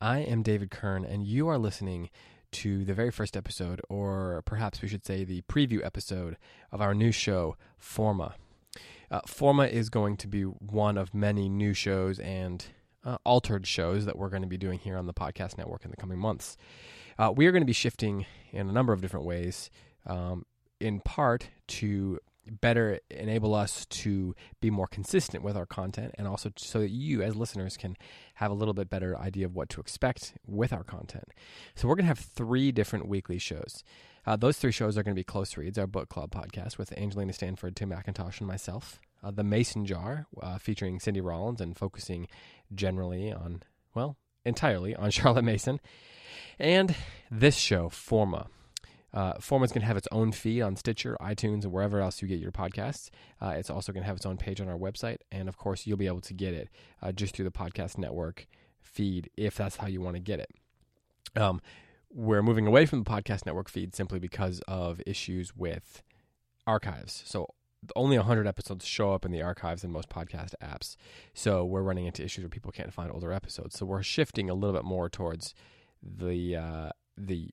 I am David Kern, and you are listening to the very first episode, or perhaps we should say the preview episode of our new show, Forma. Uh, Forma is going to be one of many new shows and uh, altered shows that we're going to be doing here on the podcast network in the coming months. Uh, we are going to be shifting in a number of different ways, um, in part to better enable us to be more consistent with our content and also so that you as listeners can have a little bit better idea of what to expect with our content. So we're going to have three different weekly shows. Uh, those three shows are going to be Close Reads, our book club podcast with Angelina Stanford, Tim McIntosh, and myself. Uh, the Mason Jar, uh, featuring Cindy Rollins and focusing generally on, well, entirely on Charlotte Mason. And this show, Forma, uh, going to have its own feed on Stitcher, iTunes, and wherever else you get your podcasts. Uh, it's also going to have its own page on our website. And of course, you'll be able to get it uh, just through the podcast network feed if that's how you want to get it. Um, we're moving away from the podcast network feed simply because of issues with archives. So only 100 episodes show up in the archives in most podcast apps. So we're running into issues where people can't find older episodes. So we're shifting a little bit more towards the uh, the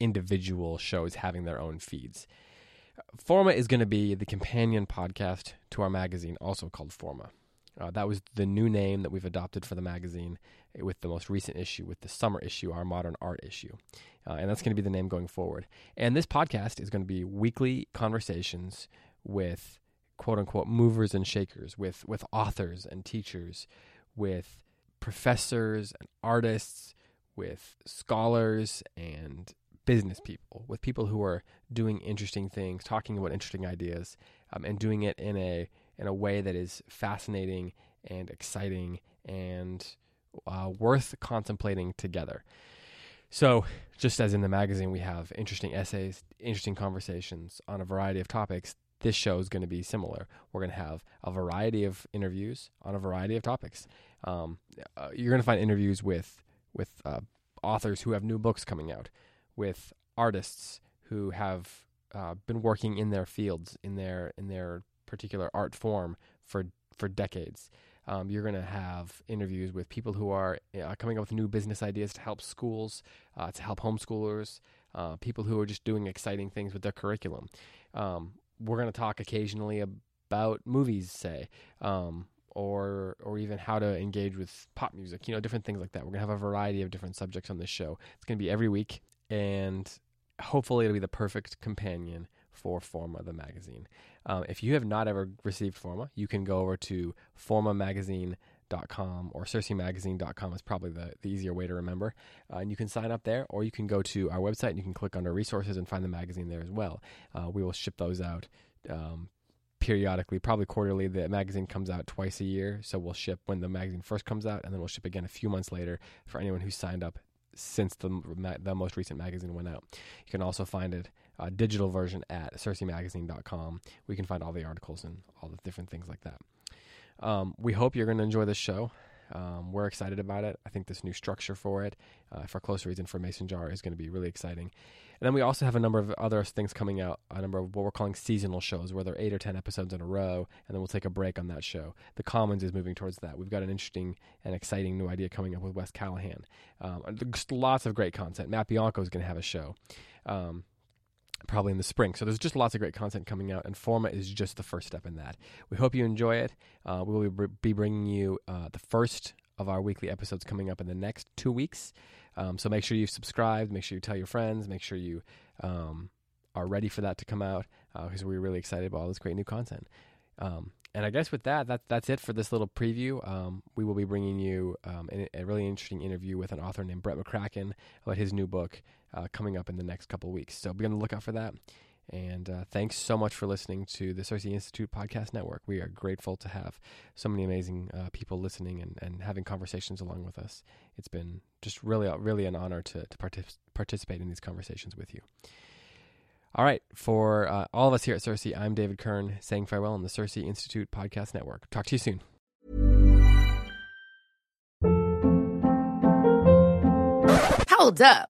individual shows having their own feeds. Forma is going to be the companion podcast to our magazine, also called Forma. Uh, that was the new name that we've adopted for the magazine with the most recent issue, with the summer issue, our modern art issue. Uh, and that's going to be the name going forward. And this podcast is going to be weekly conversations with quote unquote movers and shakers, with, with authors and teachers, with professors and artists, with scholars and business people, with people who are doing interesting things, talking about interesting ideas, um, and doing it in a in a way that is fascinating and exciting and uh, worth contemplating together. So, just as in the magazine, we have interesting essays, interesting conversations on a variety of topics. This show is going to be similar. We're going to have a variety of interviews on a variety of topics. Um, uh, you're going to find interviews with with uh, authors who have new books coming out with artists who have uh, been working in their fields, in their in their particular art form for for decades. Um, you're going to have interviews with people who are uh, coming up with new business ideas to help schools, uh, to help homeschoolers, uh, people who are just doing exciting things with their curriculum. Um, we're going to talk occasionally about movies, say, um, or or even how to engage with pop music. You know, different things like that. We're going to have a variety of different subjects on this show. It's going to be every week, and hopefully it'll be the perfect companion for Forma, the magazine. Um, if you have not ever received Forma, you can go over to formamagazine.com or circemagazine.com is probably the, the easier way to remember. Uh, and you can sign up there, or you can go to our website and you can click under resources and find the magazine there as well. Uh, we will ship those out um, periodically, probably quarterly. The magazine comes out twice a year, so we'll ship when the magazine first comes out, and then we'll ship again a few months later for anyone who signed up since the the most recent magazine went out. You can also find it uh, digital version at circemagazine.com. We can find all the articles and all the different things like that. Um, we hope you're going to enjoy this show. Um, we're excited about it. I think this new structure for it, uh, for Close Reads and for Mason Jar, is going to be really exciting. And then we also have a number of other things coming out, a number of what we're calling seasonal shows, where there are eight or ten episodes in a row, and then we'll take a break on that show. The Commons is moving towards that. We've got an interesting and exciting new idea coming up with Wes Callihan. Um, lots of great content. Matt Bianco is going to have a show. Um, probably in the spring. So there's just lots of great content coming out, and Forma is just the first step in that. We hope you enjoy it. Uh, we will be bringing you uh, the first of our weekly episodes coming up in the next two weeks. Um, so make sure you've subscribed, make sure you tell your friends, make sure you um, are ready for that to come out because uh, we're really excited about all this great new content. Um, and I guess with that, that that's it for this little preview. Um, we will be bringing you um, a, a, really interesting interview with an author named Brett McCracken about his new book uh, coming up in the next couple weeks. So be on the lookout for that. And uh, thanks so much for listening to the CiRCE Institute Podcast Network. We are grateful to have so many amazing uh, people listening and, and having conversations along with us. It's been just really, really an honor to, to partic- participate in these conversations with you. All right, for uh, all of us here at CiRCE, I'm David Kern saying farewell on the CiRCE Institute Podcast Network. Talk to you soon. Hold up.